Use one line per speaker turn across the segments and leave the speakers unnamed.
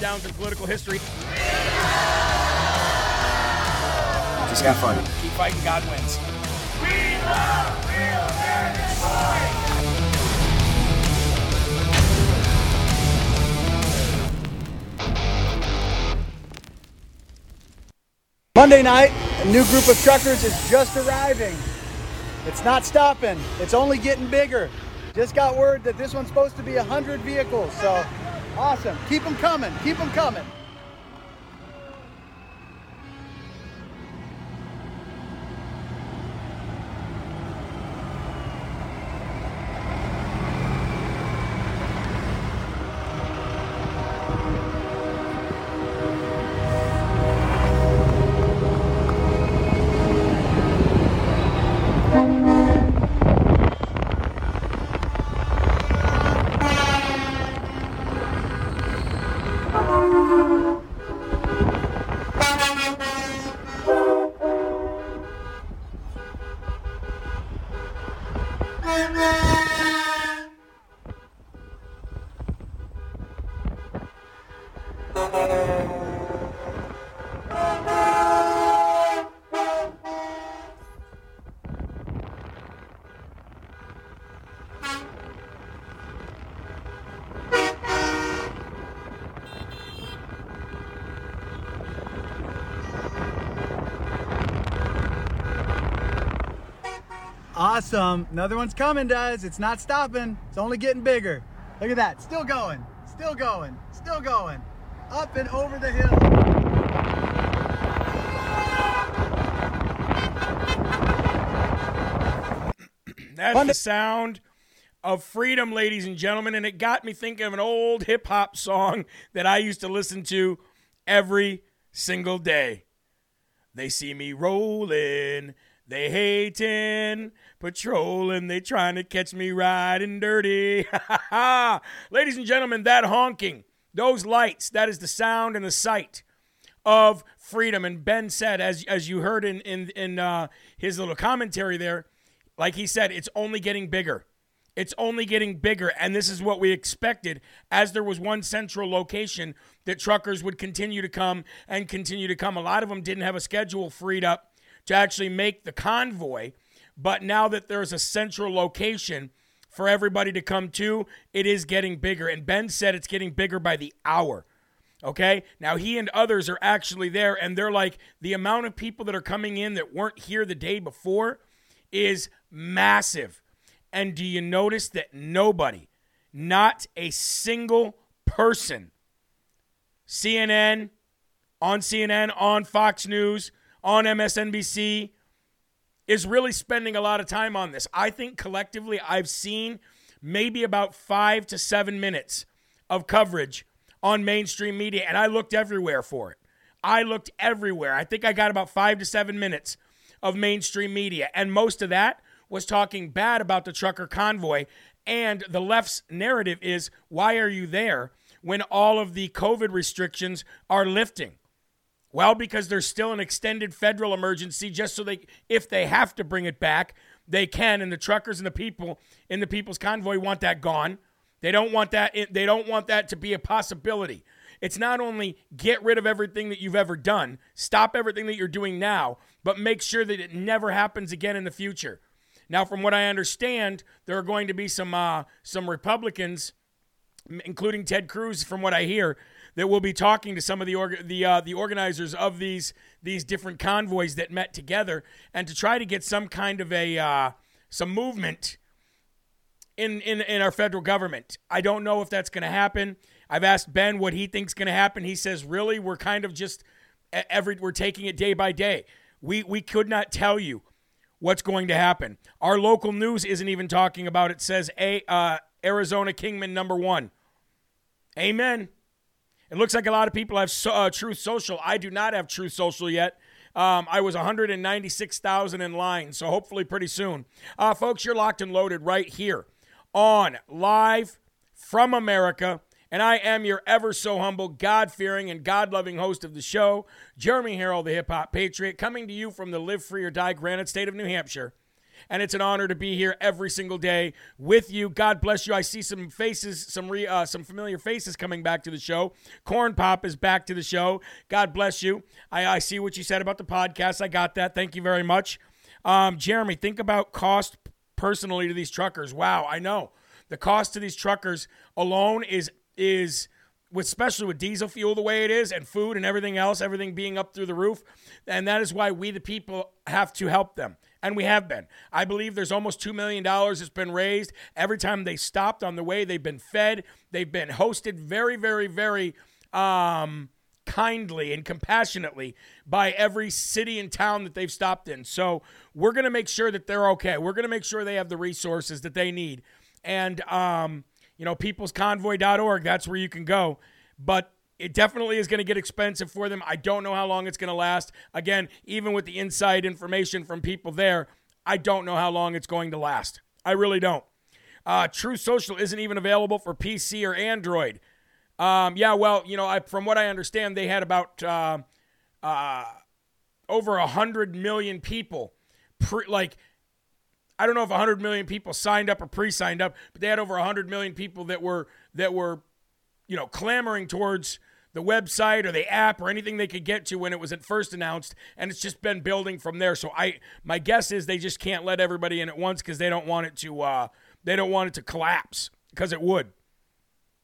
The
in political history.
Just got funny.
Keep fighting, God wins.
Monday night, a new group of truckers is just arriving. It's not stopping. It's only getting bigger. Just got word that this one's supposed to be 100 vehicles. So awesome. Keep them coming. Keep them coming. Awesome. Another one's coming, guys. It's not stopping. It's only getting bigger. Look at that. Still going. Still going. Still going. Up and over the hill.
That's the sound of freedom, ladies and gentlemen. And it got me thinking of an old hip hop song that I used to listen to every single day. They see me rolling, they hating, patrolling, they trying to catch me riding dirty. ladies and gentlemen, that honking, those lights, that is the sound and the sight of freedom. And Ben said, as as you heard in in in uh, his little commentary there, like he said, it's only getting bigger. It's only getting bigger, and this is what we expected. As there was one central location that truckers would continue to come and continue to come. A lot of them didn't have a schedule freed up to actually make the convoy, but now that there's a central location for everybody to come to, it is getting bigger. And Ben said it's getting bigger by the hour. Okay. Now, he and others are actually there, and they're like, the amount of people that are coming in that weren't here the day before is massive. And do you notice that nobody, not a single person, CNN, on CNN, on Fox News, on MSNBC, is really spending a lot of time on this. I think collectively, I've seen maybe about five to seven minutes of coverage on mainstream media, and I looked everywhere for it. I looked everywhere. I think I got about five to seven minutes of mainstream media, and most of that was talking bad about the trucker convoy. And the left's narrative is why are you there when all of the COVID restrictions are lifting? Well, because there's still an extended federal emergency, just so they, if they have to bring it back, they can. And the truckers and the people in the People's Convoy want that gone. They don't want that. They don't want that to be a possibility. It's not only get rid of everything that you've ever done, stop everything that you're doing now, but make sure that it never happens again in the future. Now, from what I understand, there are going to be some uh, some Republicans, including Ted Cruz, from what I hear, that we'll be talking to some of the the uh, the organizers of these these different convoys that met together, and to try to get some kind of a uh, some movement in, in in our federal government. I don't know if that's going to happen. I've asked Ben what he thinks going to happen. He says, "Really, we're kind of just every we're taking it day by day. We we could not tell you what's going to happen. Our local news isn't even talking about it. Says a uh, Arizona Kingman number one. Amen. It looks like a lot of people have uh, Truth Social. I do not have Truth Social yet. Um, I was 196,000 in line, so hopefully pretty soon. Uh, folks, you're locked and loaded right here on Live from America. And I am your ever so humble, God fearing, and God loving host of the show, Jeremy Herrell, the hip hop patriot, coming to you from the Live Free or Die granite state of New Hampshire and it's an honor to be here every single day with you. God bless you. I see some faces, some re, uh, some familiar faces coming back to the show. Corn Pop is back to the show. God bless you. I, I see what you said about the podcast. I got that. Thank you very much. Um, Jeremy, think about cost personally to these truckers. Wow, I know the cost to these truckers alone is is with, especially with diesel fuel the way it is and food and everything else, everything being up through the roof. And that is why we, the people, have to help them and we have been. I believe there's almost $2 million that's been raised. Every time they stopped on the way, they've been fed, they've been hosted very, very, very um, kindly and compassionately by every city and town that they've stopped in. So we're going to make sure that they're okay. We're going to make sure they have the resources that they need. And, um, you know, peoplesconvoy.org, that's where you can go. But it definitely is going to get expensive for them. I don't know how long it's going to last. Again, even with the inside information from people there, I don't know how long it's going to last. I really don't. Uh, Truth Social isn't even available for PC or Android. Um, yeah, well, you know, I, from what I understand, they had about uh, uh, over a hundred million people, pre, like I don't know if a hundred million people signed up or pre-signed up, but they had over a hundred million people that were that were, you know, clamoring towards the website or the app or anything they could get to when it was at first announced and it's just been building from there. So i my guess is they just can't let everybody in at once because they don't want it to uh, they don't want it to collapse because it would.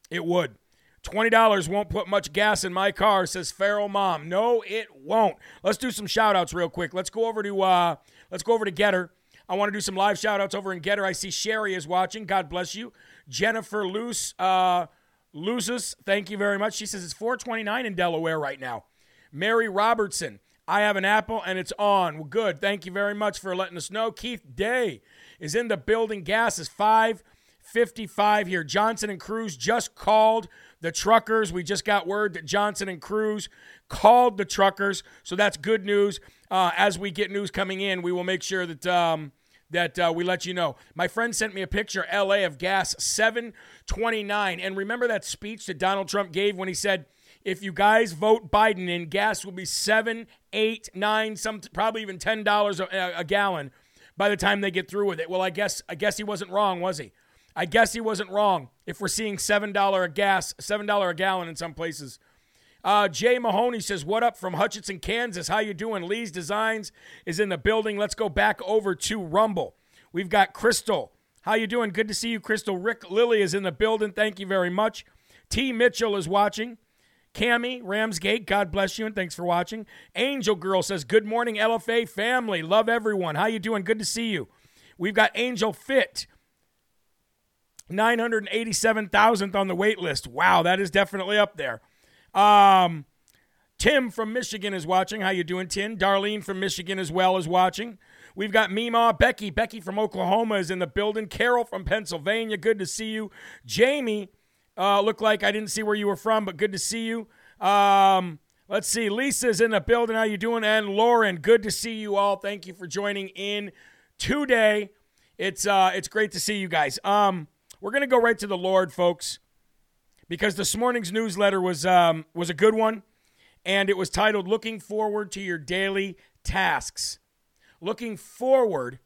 It would. $20 won't put much gas in my car says feral mom. No it won't. Let's do some shout outs real quick. Let's go over to uh, let's go over to GETTR I want to do some live shout outs over in GETTR. I see Sherry is watching. God bless you. Jennifer Luce, uh, Loses, thank you very much. She says it's 429 in Delaware right now. Mary Robertson, I have an apple and it's on. Well, good. Thank you very much for letting us know. Keith Day is in the building. Gas is 555 here. Johnson and Cruz just called the truckers. We just got word that Johnson and Cruz called the truckers. So that's good news. Uh, as we get news coming in, we will make sure that um, that uh, we let you know. My friend sent me a picture, LA, of gas 729. And remember that speech that Donald Trump gave when he said, if you guys vote Biden in, gas will be seven, eight, nine, some probably even ten dollars a, a gallon by the time they get through with it. Well, I guess I guess he wasn't wrong, was he? I guess he wasn't wrong. If we're seeing seven dollar a gas, seven dollar a gallon in some places, uh, Jay Mahoney says, "What up from Hutchinson, Kansas? How you doing?" Lee's Designs is in the building. Let's go back over to Rumble. We've got Crystal. How you doing? Good to see you, Crystal. Rick Lilly is in the building. Thank you very much. T. Mitchell is watching. Cami Ramsgate, God bless you and thanks for watching. Angel Girl says, "Good morning, LFA family. Love everyone. How you doing? Good to see you." We've got Angel Fit. 987,000th on the wait list. Wow, that is definitely up there. Um, Tim from Michigan is watching. How you doing, Tim? Darlene from Michigan as well is watching. We've got Mima, Becky. Becky from Oklahoma is in the building. Carol from Pennsylvania. Good to see you. Jamie, uh, looked like I didn't see where you were from, but good to see you. Um, let's see. Lisa's in the building. How you doing? And Lauren, good to see you all. Thank you for joining in today. It's uh, it's great to see you guys. Um, we're gonna go right to the Lord, folks, because this morning's newsletter was um, was a good one, and it was titled "Looking Forward to Your Daily Tasks." Looking forward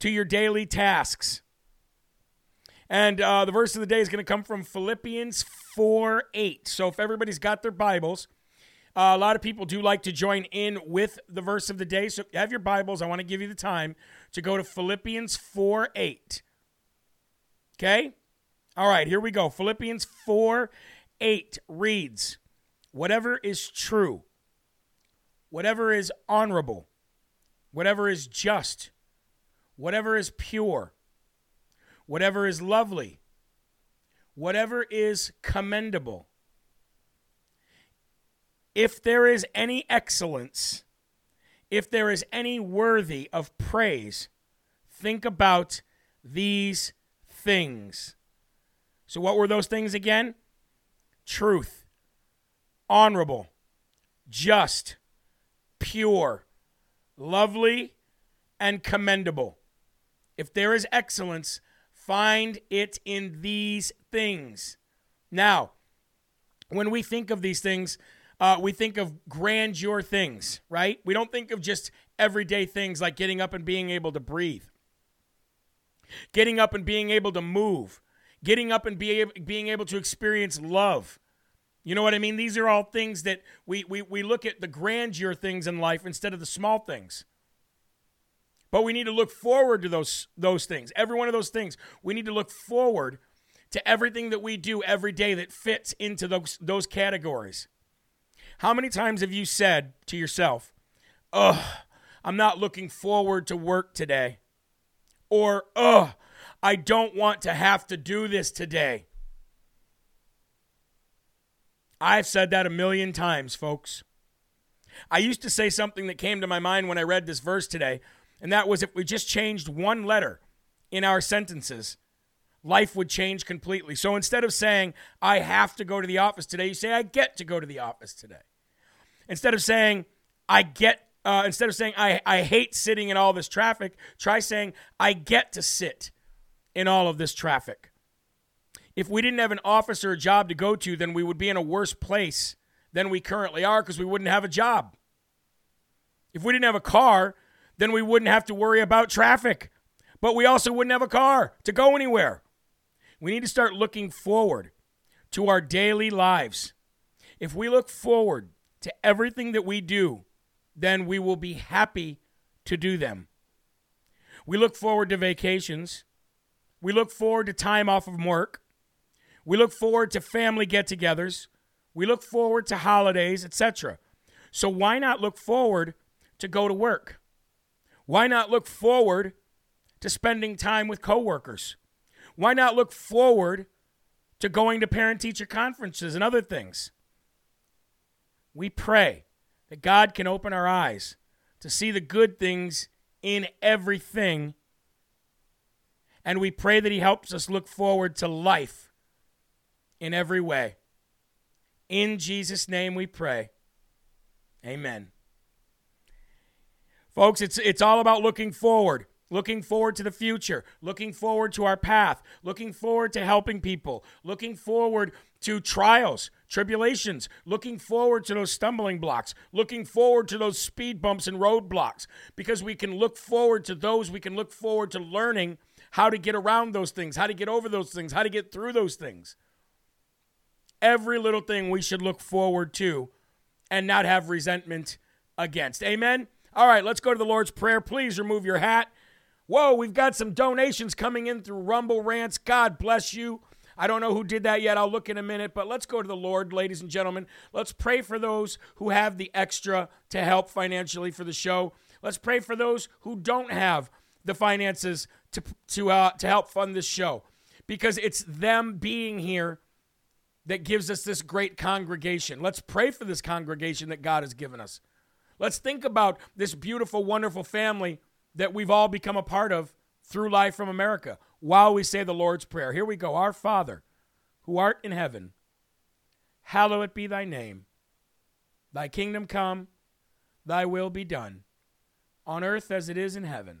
to your daily tasks. And uh, the verse of the day is going to come from Philippians 4 8. So if everybody's got their Bibles, uh, a lot of people do like to join in with the verse of the day. So have your Bibles. I want to give you the time to go to Philippians 4 8. Okay? All right, here we go. Philippians 4 8 reads, Whatever is true, whatever is honorable, whatever is just, whatever is pure, whatever is lovely, whatever is commendable, if there is any excellence, if there is any worthy of praise, think about these things. So, what were those things again? Truth, honorable, just, pure, lovely, and commendable. If there is excellence, find it in these things. Now, when we think of these things, uh, we think of grandeur things, right? We don't think of just everyday things like getting up and being able to breathe, getting up and being able to move, getting up and be, being able to experience love. You know what I mean? These are all things that we, we, we look at the grandeur things in life instead of the small things. But we need to look forward to those, those things. Every one of those things. We need to look forward to everything that we do every day that fits into those, those categories. How many times have you said to yourself, ugh, I'm not looking forward to work today? Or, ugh, I don't want to have to do this today. I've said that a million times, folks. I used to say something that came to my mind when I read this verse today, and that was if we just changed one letter in our sentences, life would change completely. So instead of saying, I have to go to the office today, you say, I get to go to the office today. Instead of saying, I get, uh, instead of saying, I, I hate sitting in all this traffic, try saying, I get to sit in all of this traffic. If we didn't have an office or a job to go to, then we would be in a worse place than we currently are because we wouldn't have a job. If we didn't have a car, then we wouldn't have to worry about traffic, but we also wouldn't have a car to go anywhere. We need to start looking forward to our daily lives. If we look forward to everything that we do, then we will be happy to do them. We look forward to vacations. We look forward to time off of work. We look forward to family get togethers. We look forward to holidays, etc. So why not look forward to go to work? Why not look forward to spending time with coworkers? Why not look forward to going to parent teacher conferences and other things? we pray that God can open our eyes to see the good things in everything. And we pray that He helps us look forward to life in every way. In Jesus' name we pray. Amen. Folks, it's, it's all about looking forward, looking forward to the future, looking forward to our path, looking forward to helping people, looking forward to trials, tribulations, looking forward to those stumbling blocks, looking forward to those speed bumps and roadblocks, because we can look forward to those. We can look forward to learning how to get around those things, how to get over those things, how to get through those things. Every little thing we should look forward to and not have resentment against. Amen? All right, let's go to the Lord's Prayer. Please remove your hat. Whoa, we've got some donations coming in through Rumble Rants. God bless you. I don't know who did that yet. I'll look in a minute, but let's go to the Lord, ladies and gentlemen. Let's pray for those who have the extra to help financially for the show. Let's pray for those who don't have the finances to to uh, to help fund this show, because it's them being here that gives us this great congregation. Let's pray for this congregation that God has given us. Let's think about this beautiful, wonderful family that we've all become a part of through Live from America while we say the Lord's Prayer. Here we go. Our Father, who art in heaven, hallowed be thy name. Thy kingdom come, thy will be done, on earth as it is in heaven.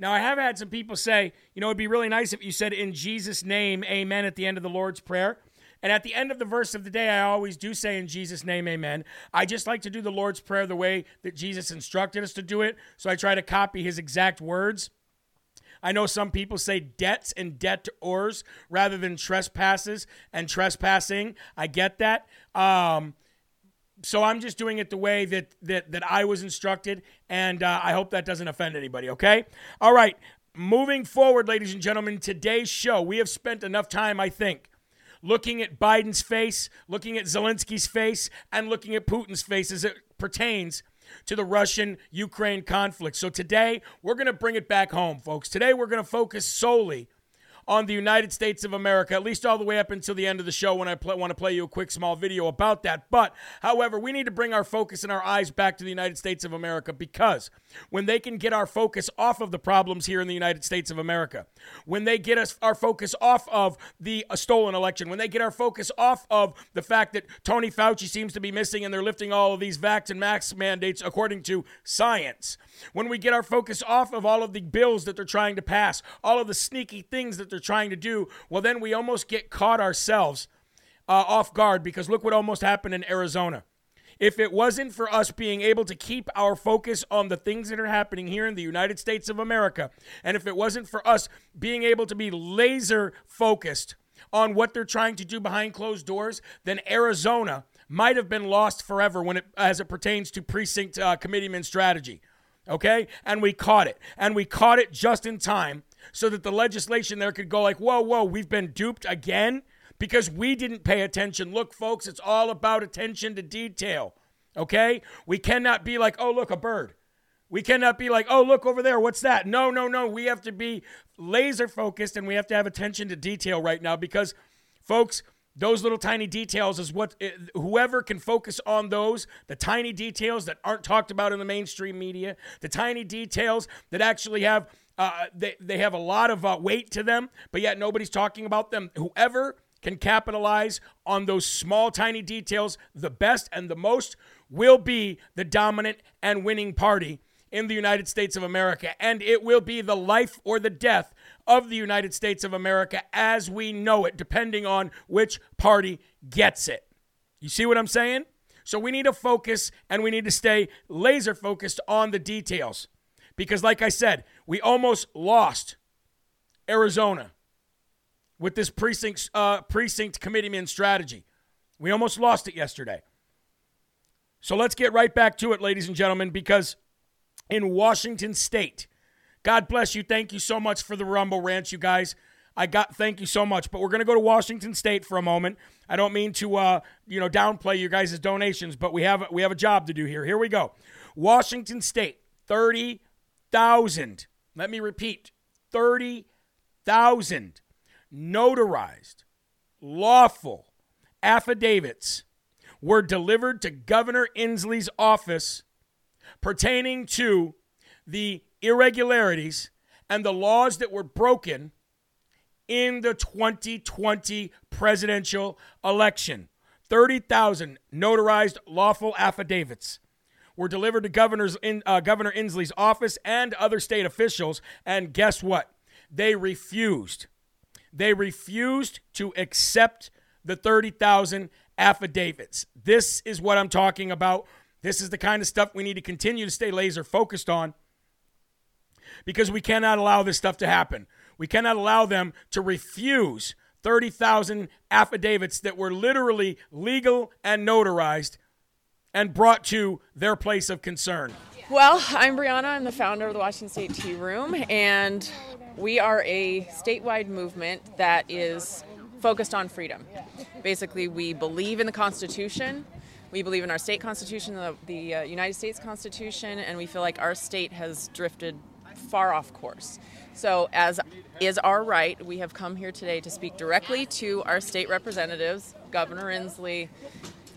Now, I have had some people say, you know, it'd be really nice if you said in Jesus' name, amen, at the end of the Lord's Prayer. And at the end of the verse of the day, I always do say in Jesus' name, amen. I just like to do the Lord's Prayer the way that Jesus instructed us to do it. So I try to copy his exact words. I know some people say debts and debtors rather than trespasses and trespassing. I get that. Um, so I'm just doing it the way that that that I was instructed, and uh, I hope that doesn't offend anybody. Okay. All right. Moving forward, ladies and gentlemen, today's show we have spent enough time, I think, looking at Biden's face, looking at Zelensky's face, and looking at Putin's face as it pertains to the Russian Ukraine conflict. So today we're going to bring it back home, folks. Today we're going to focus solely on the United States of America, at least all the way up until the end of the show when I want to play you a quick small video about that. But, however, we need to bring our focus and our eyes back to the United States of America because when they can get our focus off of the problems here in the United States of America, when they get us our focus off of the uh, stolen election, when they get our focus off of the fact that Tony Fauci seems to be missing and they're lifting all of these vax and max mandates according to science, when we get our focus off of all of the bills that they're trying to pass, all of the sneaky things that they're trying to do, well, then we almost get caught ourselves uh, off guard because look what almost happened in Arizona. If it wasn't for us being able to keep our focus on the things that are happening here in the United States of America, and if it wasn't for us being able to be laser focused on what they're trying to do behind closed doors, then Arizona might have been lost forever when it as it pertains to precinct uh, committeeman strategy. Okay? And we caught it. And we caught it just in time so that the legislation there could go like, whoa, whoa, we've been duped again because we didn't pay attention. Look, folks, it's all about attention to detail. Okay? We cannot be like, oh, look, a bird. We cannot be like, oh, look over there. What's that? No, no, no. We have to be laser focused and we have to have attention to detail right now because, folks, those little tiny details is what eh, whoever can focus on those, the tiny details that aren't talked about in the mainstream media, the tiny details that actually have uh, they, they have a lot of uh, weight to them, but yet nobody's talking about them. Whoever can capitalize on those small, tiny details the best and the most will be the dominant and winning party in the United States of America. And it will be the life or the death of the United States of America as we know it, depending on which party gets it. You see what I'm saying? So we need to focus and we need to stay laser focused on the details. Because, like I said, we almost lost Arizona with this precinct, uh, precinct committeeman strategy. We almost lost it yesterday. So let's get right back to it, ladies and gentlemen, because in Washington State, God bless you. Thank you so much for the Rumble Rants, you guys. I got thank you so much. But we're gonna go to Washington State for a moment. I don't mean to uh, you know downplay you guys' donations, but we have we have a job to do here. Here we go. Washington State, 30 30,000, let me repeat, 30,000 notarized, lawful affidavits were delivered to Governor Inslee's office pertaining to the irregularities and the laws that were broken in the 2020 presidential election. 30,000 notarized lawful affidavits were delivered to governor's in, uh, Governor Inslee's office and other state officials. And guess what? They refused. They refused to accept the 30,000 affidavits. This is what I'm talking about. This is the kind of stuff we need to continue to stay laser focused on because we cannot allow this stuff to happen. We cannot allow them to refuse 30,000 affidavits that were literally legal and notarized and brought to their place of concern?
Well, I'm Brianna. I'm the founder of the Washington State Tea Room, and We are a statewide movement that is focused on freedom. Basically, we believe in the Constitution. We believe in our state constitution, the, the uh, United States Constitution, and we feel like our state has drifted far off course. So, as is our right, we have come here today to speak directly to our state representatives, Governor Inslee,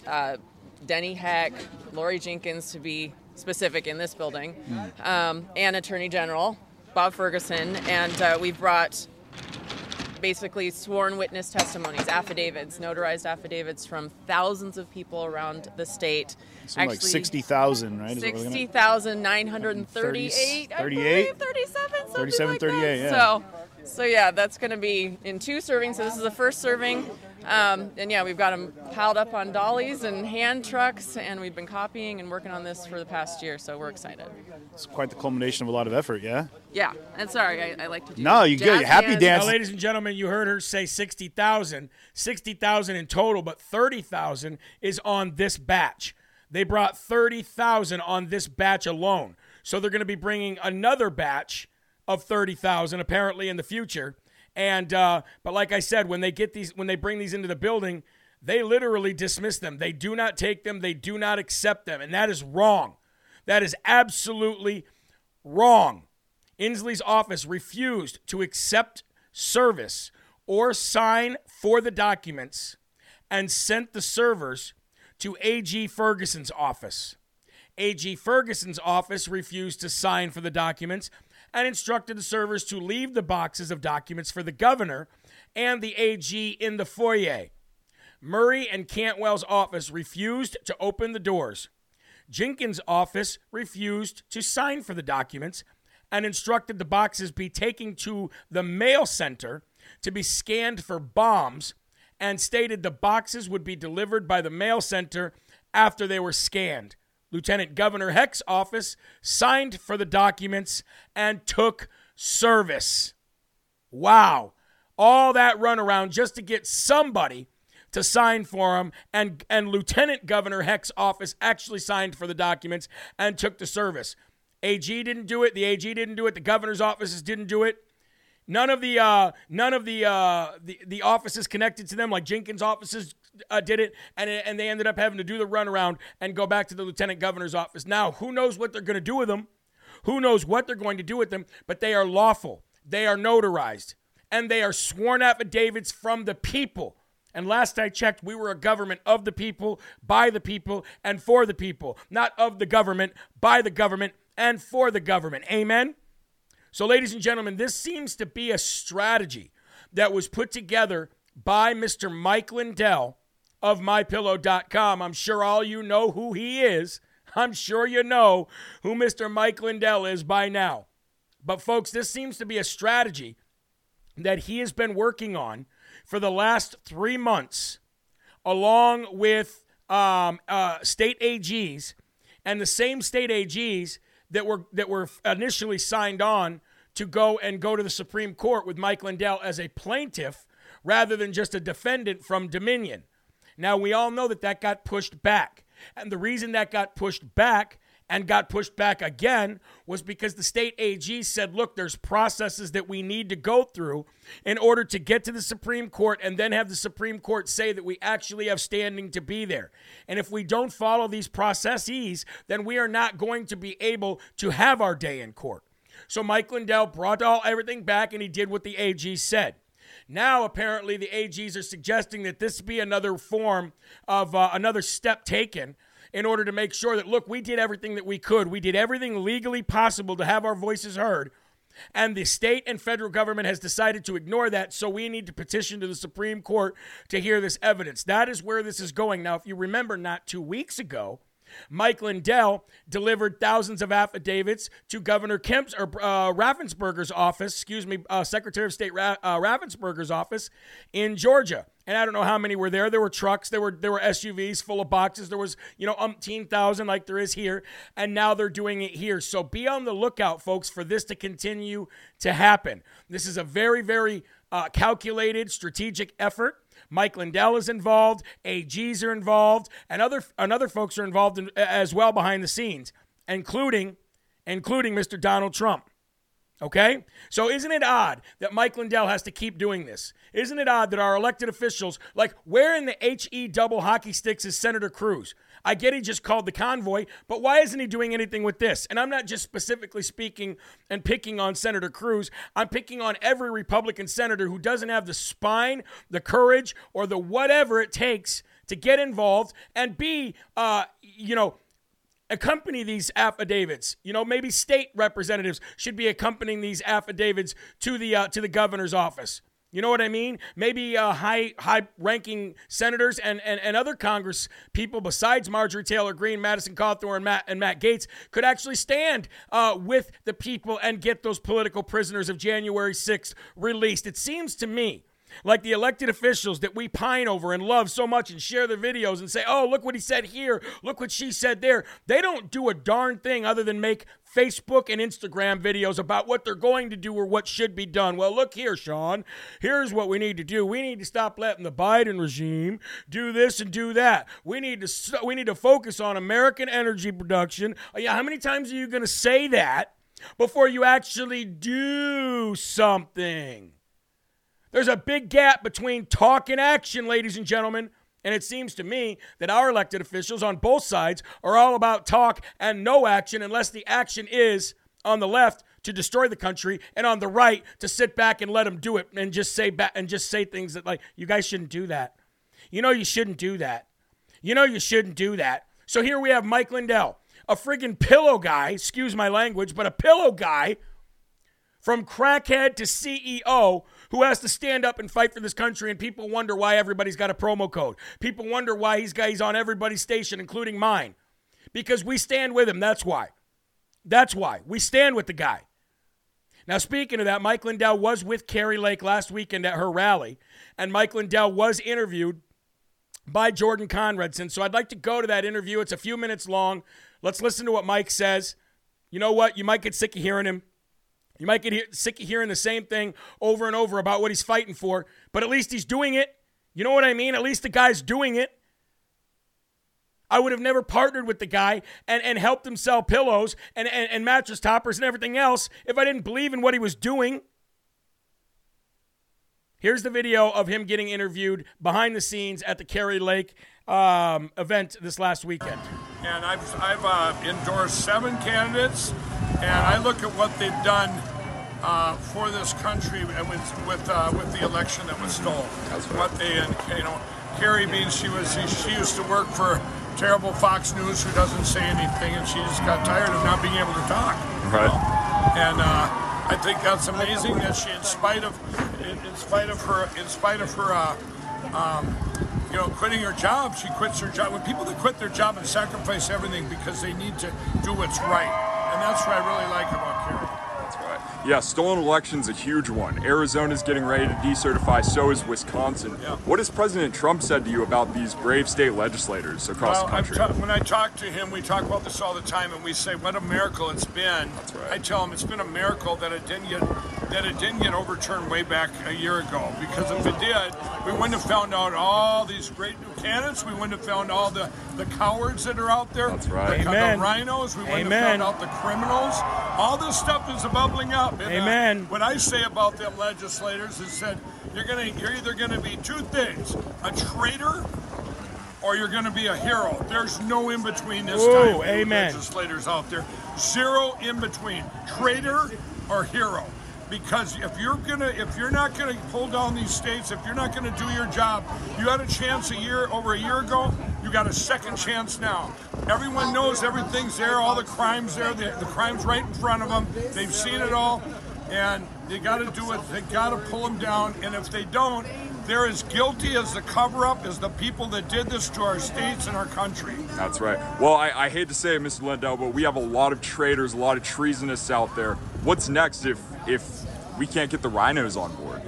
uh, Denny Heck, Lori Jinkins, to be specific in this building, um, and Attorney General Bob Ferguson. And uh, we've brought basically sworn witness testimonies, affidavits, notarized affidavits from thousands of people around the state.
Something like 60,000, right? Is what we're looking at?
60,938,
38?
37,
37,
like
38, yeah.
So, so yeah, that's going to be in two servings. So this is the first serving. Um, and yeah, we've got them piled up on dollies and hand trucks, and we've been copying and working on this for the past year. So we're excited.
It's quite the culmination of a lot of effort, yeah?
Yeah, and sorry, I, I like to do.
No, you good. Happy
hands.
dance.
Now, ladies and gentlemen, you heard her say 60,000. 60,000 in total, but 30,000 is on this batch. They brought 30,000 on this batch alone. So they're going to be bringing another batch of 30,000 apparently in the future. And uh, but like I said, when they get these when they bring these into the building, they literally dismiss them. They do not take them, they do not accept them, and that is wrong. That is absolutely wrong. Inslee's office refused to accept service or sign for the documents and sent the servers to A.G. Ferguson's office. A.G. Ferguson's office refused to sign for the documents and instructed the servers to leave the boxes of documents for the governor and the AG in the foyer. Murray and Cantwell's office refused to open the doors. Jinkins' office refused to sign for the documents and instructed the boxes be taken to the mail center to be scanned for bombs and stated the boxes would be delivered by the mail center after they were scanned. Lieutenant Governor Heck's office signed for the documents and took service. Wow. All that runaround just to get somebody to sign for him and and Lieutenant Governor Heck's office actually signed for the documents and took the service. AG didn't do it, the AG didn't do it, the governor's offices didn't do it. None of the uh, none of the, uh, the the offices connected to them, like Jinkins' offices, uh, did it, and and they ended up having to do the runaround and go back to the lieutenant governor's office. Now, who knows what they're going to do with them? Who knows what they're going to do with them? But they are lawful. They are notarized, and they are sworn affidavits from the people. And last I checked, we were a government of the people, by the people, and for the people, not of the government, by the government, and for the government. Amen. So, ladies and gentlemen, this seems to be a strategy that was put together by Mr. Mike Lindell of MyPillow.com. I'm sure all you know who he is. I'm sure you know who Mr. Mike Lindell is by now. But, folks, this seems to be a strategy that he has been working on for the last three months, along with um, uh, state AGs and the same state AGs that were that were initially signed on to go and go to the Supreme Court with Mike Lindell as a plaintiff rather than just a defendant from Dominion. Now we all know that that got pushed back. And the reason that got pushed back and got pushed back again was because the state AG said, look, there's processes that we need to go through in order to get to the Supreme Court and then have the Supreme Court say that we actually have standing to be there. And if we don't follow these processes, then we are not going to be able to have our day in court. So Mike Lindell brought all everything back and he did what the AG said. Now, apparently, the AGs are suggesting that this be another form of uh, another step taken in order to make sure that, look, we did everything that we could. We did everything legally possible to have our voices heard. And the state and federal government has decided to ignore that, so we need to petition to the Supreme Court to hear this evidence. That is where this is going. Now, if you remember, not two weeks ago, Mike Lindell delivered thousands of affidavits to Governor Kemp's or uh, Raffensperger's office, excuse me, uh, Secretary of State Ra- uh, Raffensperger's office in Georgia. And I don't know how many were there. There were trucks, there were there were SUVs full of boxes. There was you know umpteen thousand like there is here, and now they're doing it here. So be on the lookout, folks, for this to continue to happen. This is a very very uh, calculated, strategic effort. Mike Lindell is involved, AGs are involved, and other and other folks are involved in, as well behind the scenes, including including Mr. Donald Trump. Okay? So isn't it odd that Mike Lindell has to keep doing this? Isn't it odd that our elected officials, like where in the HE double hockey sticks is Senator Cruz? I get he just called the convoy, but why isn't he doing anything with this? And I'm not just specifically speaking and picking on Senator Cruz. I'm picking on every Republican senator who doesn't have the spine, the courage, or the whatever it takes to get involved and be, uh, you know, accompany these affidavits. You know, maybe state representatives should be accompanying these affidavits to the uh, to the governor's office. You know what I mean? Maybe uh, high high ranking senators and, and, and other Congress people besides Marjorie Taylor Greene, Madison Cawthorn, and Matt, and Matt Gaetz could actually stand uh, with the people and get those political prisoners of January 6th released. It seems to me like the elected officials that we pine over and love so much and share their videos and say, oh, look what he said here, look what she said there. They don't do a darn thing other than make Facebook and Instagram videos about what they're going to do or what should be done. Well, look here, Sean. Here's what we need to do. We need to stop letting the Biden regime do this and do that. We need to we need to focus on American energy production. Uh, yeah, how many times are you going to say that before you actually do something? There's a big gap between talk and action, ladies and gentlemen. And it seems to me that our elected officials on both sides are all about talk and no action unless the action is on the left to destroy the country and on the right to sit back and let them do it and just say back and just say things that like you guys shouldn't do that. You know you shouldn't do that. You know you shouldn't do that. So here we have Mike Lindell, a friggin' pillow guy, excuse my language, but a pillow guy from crackhead to CEO who has to stand up and fight for this country, and people wonder why everybody's got a promo code. People wonder why he's, got, he's on everybody's station, including mine. Because we stand with him. That's why. That's why. We stand with the guy. Now, speaking of that, Mike Lindell was with Kari Lake last weekend at her rally, and Mike Lindell was interviewed by Jordan Conradson. So I'd like to go to that interview. It's a few minutes long. Let's listen to what Mike says. You know what? You might get sick of hearing him. You might get sick of hearing the same thing over and over about what he's fighting for, but at least he's doing it. You know what I mean? At least the guy's doing it. I would have never partnered with the guy and, and helped him sell pillows and, and, and mattress toppers and everything else if I didn't believe in what he was doing. Here's the video of him getting interviewed behind the scenes at the Kari Lake um, event this last weekend.
And I've, I've uh, endorsed seven candidates, and I look at what they've done uh, for this country with with, uh, with the election that was stolen. That's what they and you know, Kari means she was she used to work for terrible Fox News who doesn't say anything, and she just got tired of not being able to talk.
Right.
Know? And uh, I think that's amazing that she, in spite of in, in spite of her in spite of her. Uh, um, you know, quitting her job, she quits her job. When people that quit their job and sacrifice everything because they need to do what's right, and that's what I really like about Kari.
Yeah, stolen election's a huge one. Arizona's getting ready to decertify, so is Wisconsin.
Yeah.
What has President Trump said to you about these brave state legislators across
well,
the country?
Ta- when I talk to him, we talk about this all the time, and we say what a miracle it's been.
That's right.
I tell him it's been a miracle that it didn't get that it didn't get overturned way back a year ago. Because if it did, we wouldn't have found out all these great new candidates. We wouldn't have found all the, the cowards that are out there.
That's right.
The,
Amen.
the RINOs. We wouldn't
Amen.
have found out the criminals. All this stuff is bubbling up. And, uh,
Amen.
what I say about them legislators is that you're gonna you're either gonna be two things: a traitor or you're going to be a hero. There's no in between this
Ooh,
time. you
amen.
Legislators out there, zero in between, traitor or hero. Because if you're gonna, if you're not gonna pull down these states, if you're not gonna do your job, you had a chance a year over a year ago. You got a second chance now. Everyone knows everything's there, all the crimes there, the, the crimes right in front of them. They've seen it all, and they got to do it. They got to pull them down. And if they don't, they're as guilty as the cover-up as the people that did this to our states and our country.
That's right. Well, I, I hate to say it, Mr. Lindell, but we have a lot of traitors, a lot of treasonous out there. What's next if if we can't get the RINOs on board?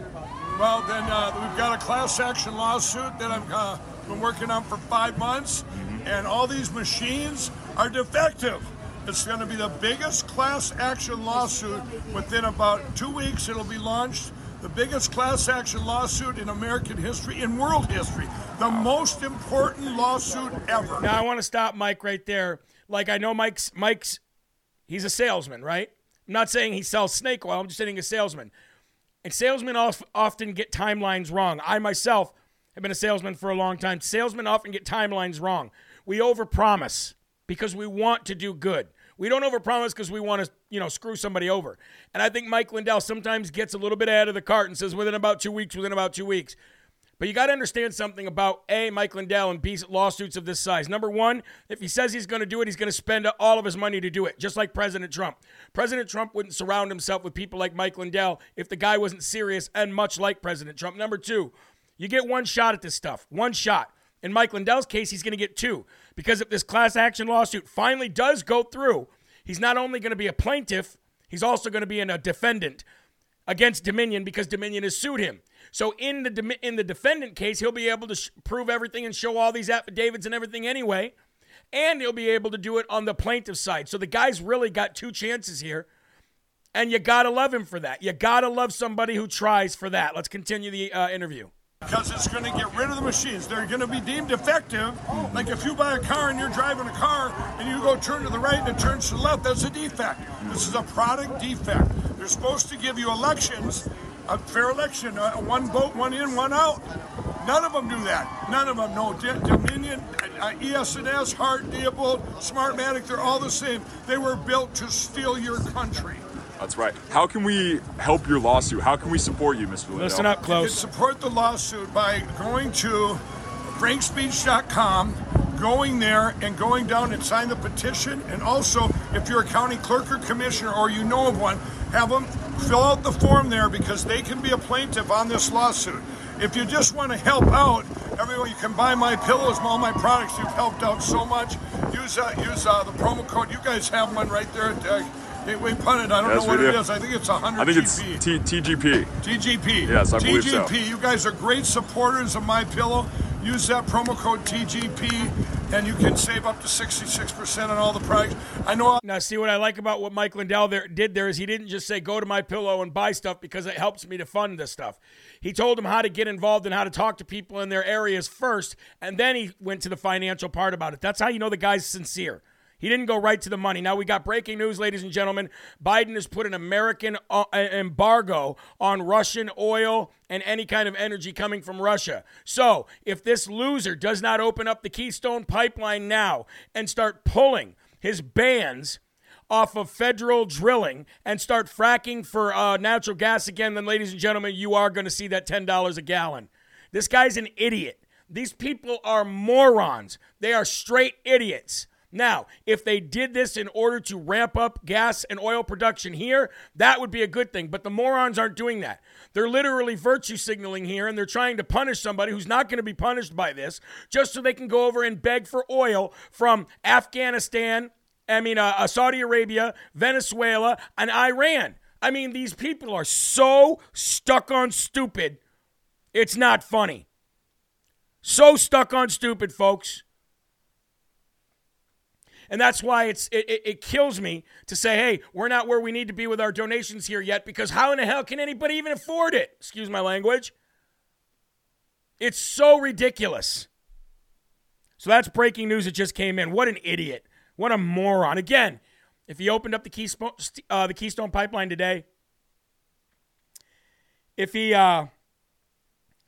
Well, then uh, we've got a class action lawsuit that I've uh, been working on for five months, and all these machines are defective. It's going to be the biggest class action lawsuit within about two weeks. It'll be launched. The biggest class action lawsuit in American history, in world history. The most important lawsuit ever.
Now I want to stop Mike right there. Like I know Mike's Mike's he's a salesman, right? I'm not saying he sells snake oil. I'm just saying a salesman. And salesmen often get timelines wrong. I myself have been a salesman for a long time. Salesmen often get timelines wrong. We overpromise because we want to do good. We don't overpromise because we want to, you know, screw somebody over. And I think Mike Lindell sometimes gets a little bit ahead of the cart and says within about two weeks, within about two weeks. But you got to understand something about A, Mike Lindell and B, lawsuits of this size. Number one, if he says he's going to do it, he's going to spend all of his money to do it, just like President Trump. President Trump wouldn't surround himself with people like Mike Lindell if the guy wasn't serious and much like President Trump. Number two, you get one shot at this stuff, one shot. In Mike Lindell's case, he's going to get two because if this class action lawsuit finally does go through, he's not only going to be a plaintiff, he's also going to be in a defendant against Dominion because Dominion has sued him. So in the in the defendant case, he'll be able to sh- prove everything and show all these affidavits and everything anyway, and he'll be able to do it on the plaintiff side. So the guy's really got two chances here. And you got to love him for that. You got to love somebody who tries for that. Let's continue the uh, interview
because it's going to get rid of the machines. They're going to be deemed defective. Like if you buy a car and you're driving a car and you go turn to the right and it turns to the left, that's a defect. This is a product defect. They're supposed to give you elections, a fair election, uh, one vote, one in, one out. None of them do that. None of them. No, Dominion, uh, ES&S, Hart, Diebold, Smartmatic, they're all the same. They were built to steal your country.
That's right. How can we help your lawsuit? How can we support you, Mr. Lindell?
Listen up, close.
You can support the lawsuit by going to frankspeech.com, going there and going down and sign the petition. And also, if you're a county clerk or commissioner or you know of one, have them fill out the form there because they can be a plaintiff on this lawsuit. If you just want to help out, everyone you can buy my pillows, all my products. You've helped out so much. Use uh, use uh, the promo code. You guys have one right there. Uh, Gateway Pundit. I don't yes, know what it is. I think it's 100 I think
GP. it's T- TGP.
TGP.
Yes, I
TGP.
believe so.
TGP. You guys are great supporters of My Pillow. Use that promo code TGP, and you can save up to 66% on all the products. I know.
Now, see what I like about what Mike Lindell there did there is he didn't just say go to My Pillow and buy stuff because it helps me to fund this stuff. He told them how to get involved and how to talk to people in their areas first, and then he went to the financial part about it. That's how you know the guy's sincere. He didn't go right to the money. Now we got breaking news, ladies and gentlemen. Biden has put an American uh, embargo on Russian oil and any kind of energy coming from Russia. So if this loser does not open up the Keystone pipeline now and start pulling his bans off of federal drilling and start fracking for uh, natural gas again, then, ladies and gentlemen, you are going to see that $10 a gallon. This guy's an idiot. These people are morons. They are straight idiots. Now, if they did this in order to ramp up gas and oil production here, that would be a good thing. But the morons aren't doing that. They're literally virtue signaling here and they're trying to punish somebody who's not going to be punished by this just so they can go over and beg for oil from Afghanistan, I mean, uh, uh Saudi Arabia, Venezuela, and Iran. I mean, these people are so stuck on stupid, it's not funny. So stuck on stupid, folks. And that's why it's it, it, it, kills me to say, hey, we're not where we need to be with our donations here yet, because how in the hell can anybody even afford it? Excuse my language. It's so ridiculous. So that's breaking news that just came in. What an idiot. What a moron. Again, if he opened up the Keystone, uh, the Keystone Pipeline today, if he uh,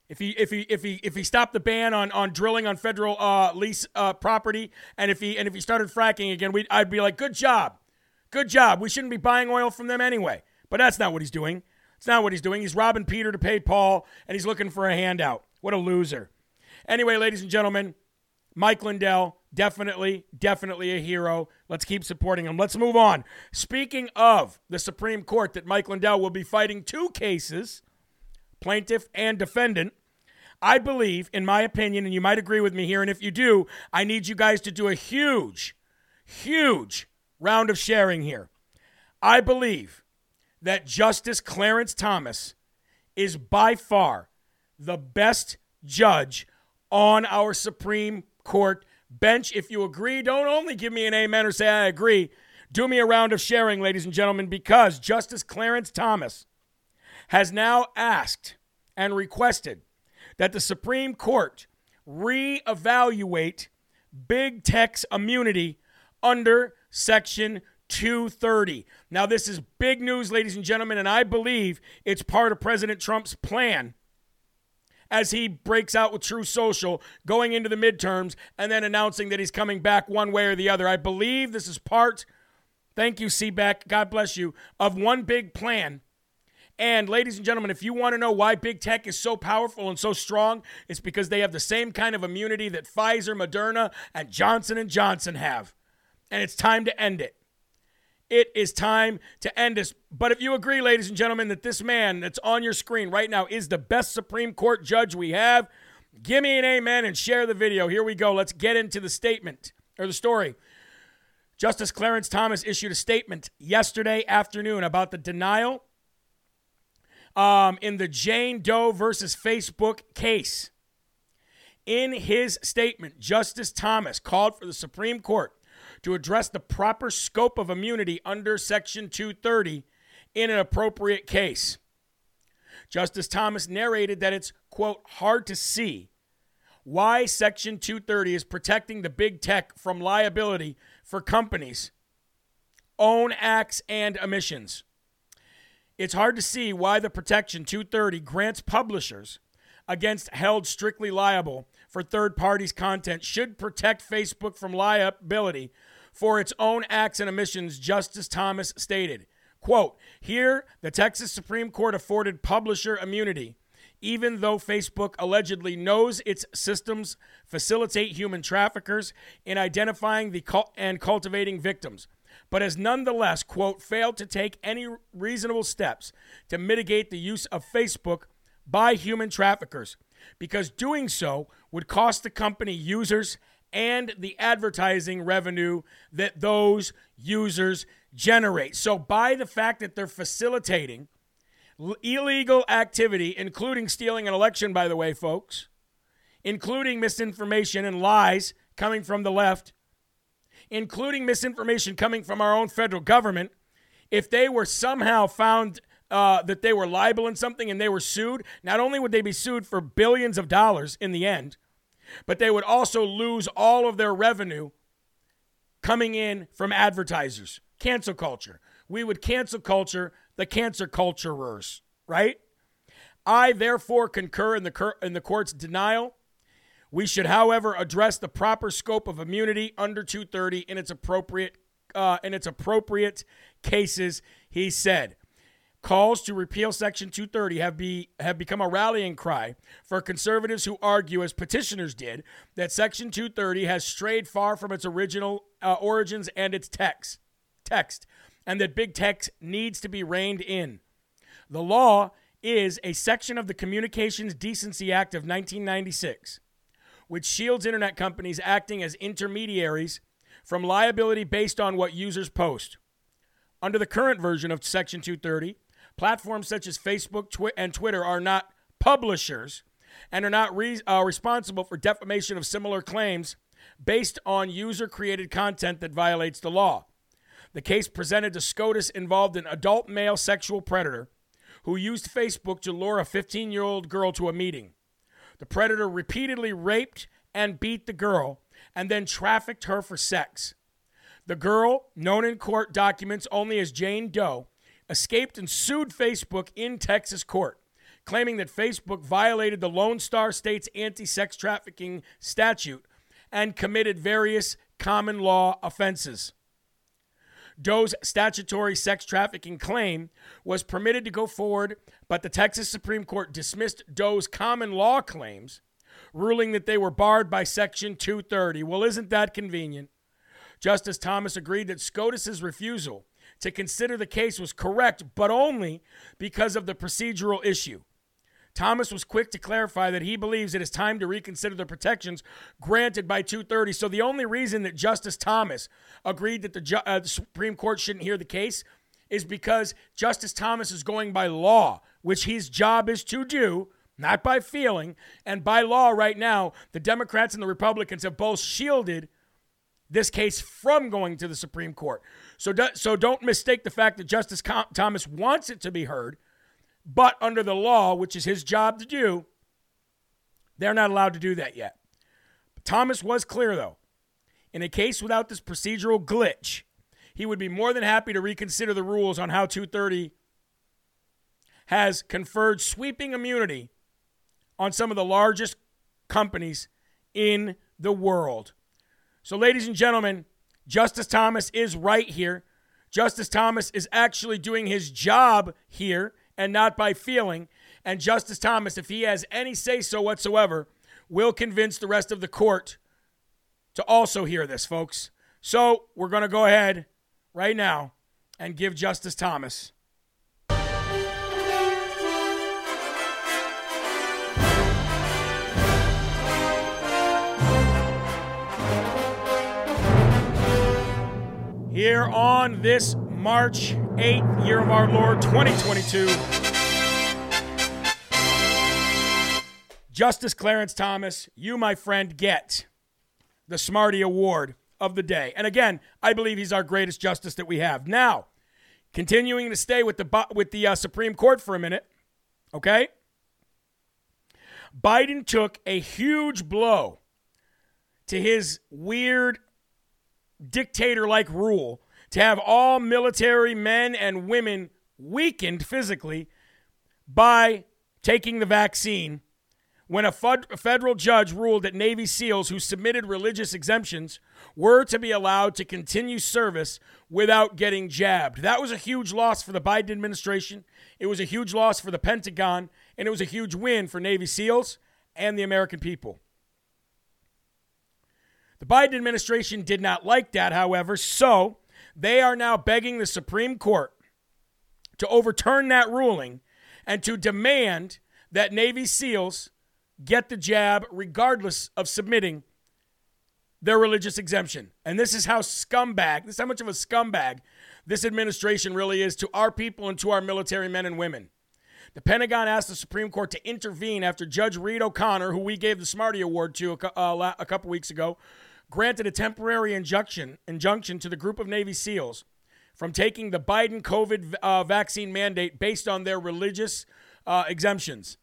if he if he if he if he stopped the ban on, on drilling on federal uh, lease uh, property, and if he and if he started fracking again, we I'd be like, good job, good job. We shouldn't be buying oil from them anyway. But that's not what he's doing. It's not what he's doing. He's robbing Peter to pay Paul, and he's looking for a handout. What a loser. Anyway, ladies and gentlemen, Mike Lindell, definitely, definitely a hero. Let's keep supporting him. Let's move on. Speaking of the Supreme Court, that Mike Lindell will be fighting two cases plaintiff and defendant. I believe, in my opinion, and you might agree with me here, and if you do, I need you guys to do a huge, huge round of sharing here. I believe that Justice Clarence Thomas is by far the best judge on our Supreme Court bench. If you agree, don't only give me an amen or say I agree. Do me a round of sharing, ladies and gentlemen, because Justice Clarence Thomas has now asked and requested that the Supreme Court reevaluate big tech's immunity under Section 230. Now, this is big news, ladies and gentlemen, and I believe it's part of President Trump's plan as he breaks out with Truth Social going into the midterms and then announcing that he's coming back one way or the other. I believe this is part, thank you, Seaback, God bless you, of one big plan. And ladies and gentlemen, if you want to know why big tech is so powerful and so strong, it's because they have the same kind of immunity that Pfizer, Moderna, and Johnson and Johnson have. And it's time to end it. It is time to end this. But if you agree, ladies and gentlemen, that this man that's on your screen right now is the best Supreme Court judge we have, give me an amen and share the video. Here we go. Let's get into the statement or the story. Justice Clarence Thomas issued a statement yesterday afternoon about the denial um, in the Jane Doe versus Facebook case. In his statement, Justice Thomas called for the Supreme Court to address the proper scope of immunity under Section 230 in an appropriate case. Justice Thomas narrated that it's, quote, hard to see why Section 230 is protecting the big tech from liability for companies' own acts and omissions. It's hard to see why the Protection 230 grants publishers against held strictly liable for third parties' content should protect Facebook from liability for its own acts and omissions, Justice Thomas stated. Quote, here, the Texas Supreme Court afforded publisher immunity, even though Facebook allegedly knows its systems facilitate human traffickers in identifying the cult- and cultivating victims, but has nonetheless, quote, failed to take any reasonable steps to mitigate the use of Facebook by human traffickers, because doing so would cost the company users and the advertising revenue that those users generate. So, by the fact that they're facilitating illegal activity, including stealing an election, by the way, folks, including misinformation and lies coming from the left, including misinformation coming from our own federal government, if they were somehow found uh, that they were liable in something and they were sued, not only would they be sued for billions of dollars in the end, but they would also lose all of their revenue coming in from advertisers. Cancel culture. We would cancel culture the cancer culturers, right? I therefore concur in the, cur- in the court's denial. We should, however, address the proper scope of immunity under 230 in its appropriate uh, in its appropriate cases, he said. Calls to repeal Section 230 have, be, have become a rallying cry for conservatives who argue, as petitioners did, that Section 230 has strayed far from its original uh, origins and its text, text, and that big tech needs to be reined in. The law is a section of the Communications Decency Act of 1996, which shields internet companies acting as intermediaries from liability based on what users post. Under the current version of Section 230, Platforms such as Facebook Twi- and Twitter are not publishers and are not re- uh, responsible for defamation of similar claims based on user created content that violates the law. The case presented to SCOTUS involved an adult male sexual predator who used Facebook to lure a 15 year old girl to a meeting. The predator repeatedly raped and beat the girl and then trafficked her for sex. The girl, known in court documents only as Jane Doe, escaped and sued Facebook in Texas court, claiming that Facebook violated the Lone Star State's anti sex trafficking statute and committed various common law offenses. Doe's statutory sex trafficking claim was permitted to go forward, but the Texas Supreme Court dismissed Doe's common law claims, ruling that they were barred by Section 230. Well, isn't that convenient? Justice Thomas agreed that SCOTUS's refusal to consider the case was correct, but only because of the procedural issue. Thomas was quick to clarify that he believes it is time to reconsider the protections granted by 230. So the only reason that Justice Thomas agreed that the, ju- uh, the Supreme Court shouldn't hear the case is because Justice Thomas is going by law, which his job is to do, not by feeling. And by law, right now, the Democrats and the Republicans have both shielded this case from going to the Supreme Court. So, do, so don't mistake the fact that Justice Com- Thomas wants it to be heard, but under the law, which is his job to do, they're not allowed to do that yet. But Thomas was clear, though. In a case without this procedural glitch, he would be more than happy to reconsider the rules on how 230 has conferred sweeping immunity on some of the largest companies in the world. So, ladies and gentlemen, Justice Thomas is right here. Justice Thomas is actually doing his job here and not by feeling. And Justice Thomas, if he has any say so whatsoever, will convince the rest of the court to also hear this, folks. So we're going to go ahead right now and give Justice Thomas. Here on this March 8th, year of our Lord 2022. Justice Clarence Thomas, you, my friend, get the Smarty Award of the day. And again, I believe he's our greatest justice that we have. Now, continuing to stay with the with the uh, Supreme Court for a minute, okay? Biden took a huge blow to his weird dictator-like rule to have all military men and women weakened physically by taking the vaccine when a federal judge ruled that Navy SEALs who submitted religious exemptions were to be allowed to continue service without getting jabbed. That was a huge loss for the Biden administration. It was a huge loss for the Pentagon, and it was a huge win for Navy SEALs and the American people. The Biden administration did not like that, however, so they are now begging the Supreme Court to overturn that ruling and to demand that Navy SEALs get the jab regardless of submitting their religious exemption. And this is how scumbag, this is how much of a scumbag this administration really is to our people and to our military men and women. The Pentagon asked the Supreme Court to intervene after Judge Reed O'Connor, who we gave the Smarty Award to a, uh, a couple weeks ago, granted a temporary injunction, injunction to the group of Navy SEALs from taking the Biden COVID uh, vaccine mandate based on their religious uh, exemptions.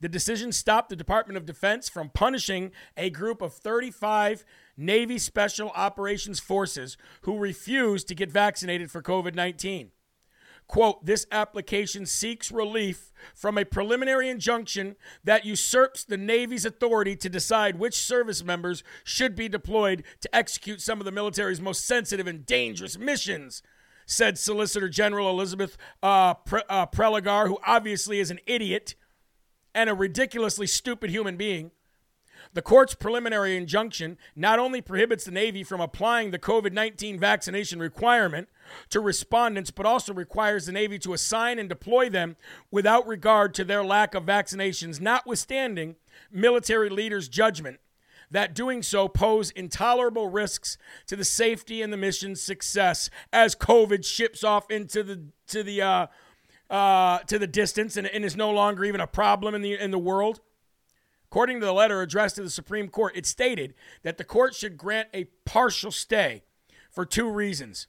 The decision stopped the Department of Defense from punishing a group of 35 Navy Special Operations Forces who refused to get vaccinated for COVID 19. Quote, this application seeks relief from a preliminary injunction that usurps the Navy's authority to decide which service members should be deployed to execute some of the military's most sensitive and dangerous missions, said Solicitor General Elizabeth uh, Pre- uh, Prelogar, who obviously is an idiot and a ridiculously stupid human being. The court's preliminary injunction not only prohibits the Navy from applying the COVID 19 vaccination requirement to respondents, but also requires the Navy to assign and deploy them without regard to their lack of vaccinations, notwithstanding military leaders' judgment that doing so pose intolerable risks to the safety and the mission's success as COVID ships off into the to the uh, uh, to the distance and, and is no longer even a problem in the in the world. According to the letter addressed to the Supreme Court, it stated that the court should grant a partial stay for two reasons.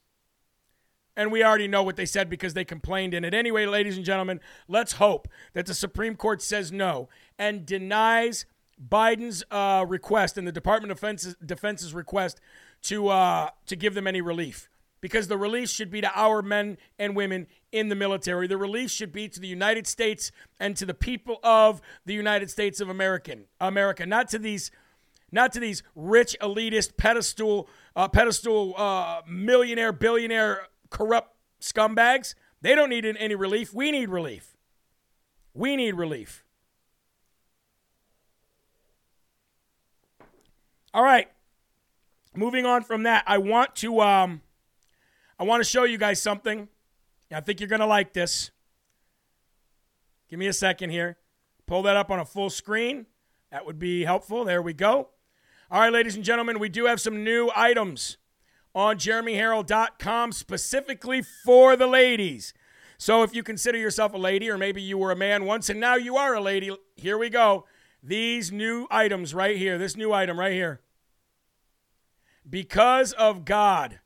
And we already know what they said because they complained in it. Anyway, ladies and gentlemen, let's hope that the Supreme Court says no and denies Biden's uh, request and the Department of Defense's, Defense's request to uh, to give them any relief because the release should be to our men and women in the military. The release should be to the United States and to the people of the United States of American America, not to these not to these rich elitist pedestal uh, pedestal uh, millionaire billionaire corrupt scumbags. They don't need any relief. We need relief. We need relief. All right. Moving on from that, I want to um, I want to show you guys something. I think you're going to like this. Give me a second here. Pull that up on a full screen. That would be helpful. There we go. All right, ladies and gentlemen, we do have some new items on jeremyherrell.com specifically for the ladies. So if you consider yourself a lady, or maybe you were a man once and now you are a lady, here we go. These new items right here, this new item right here. Because of God.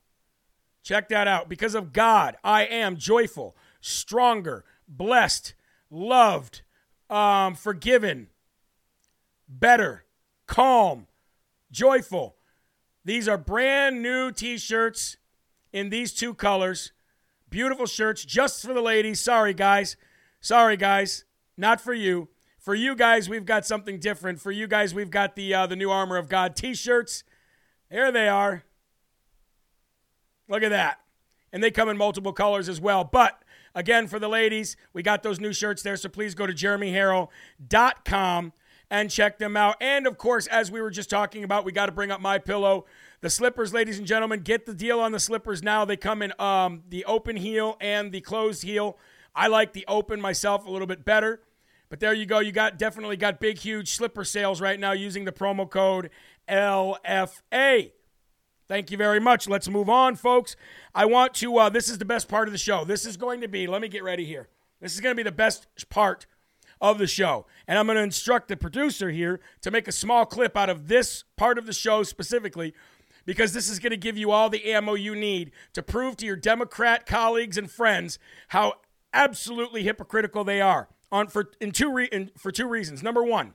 Check that out. Because of God, I am joyful, stronger, blessed, loved, um, forgiven, better, calm, joyful. These are brand new t shirts in these two colors. Beautiful shirts just for the ladies. Sorry, guys. Sorry, guys. Not for you. For you guys, we've got something different. For you guys, we've got the uh, the new Armor of God T-shirts. Here they are. Look at that, and they come in multiple colors as well. But again, for the ladies, we got those new shirts there. So please go to jeremyherrell.com and check them out. And of course, as we were just talking about, we got to bring up my pillow. The slippers, ladies and gentlemen, get the deal on the slippers now. They come in um, the open heel and the closed heel. I like the open myself a little bit better. But there you go. You got definitely got big, huge slipper sales right now using the promo code LFA. Thank you very much. Let's move on, folks. I want to, uh, this is the best part of the show. This is going to be, let me get ready here. This is going to be the best part of the show. And I'm going to instruct the producer here to make a small clip out of this part of the show specifically because this is going to give you all the ammo you need to prove to your Democrat colleagues and friends how absolutely hypocritical they are on for in two re, in, for two reasons. Number 1,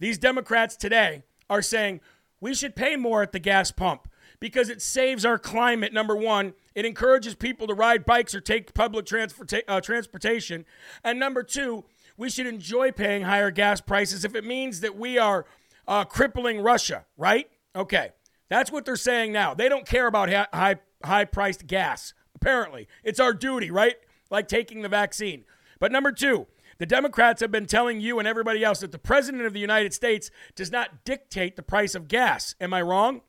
these Democrats today are saying we should pay more at the gas pump because it saves our climate. Number one, it encourages people to ride bikes or take public transporta- uh, transportation. And number two, we should enjoy paying higher gas prices if it means that we are uh, crippling Russia, right? Okay. That's what they're saying now. They don't care about high, high priced gas, apparently. It's our duty, right? Like taking the vaccine. But number two, the Democrats have been telling you and everybody else that the President of the United States does not dictate the price of gas. Am I wrong?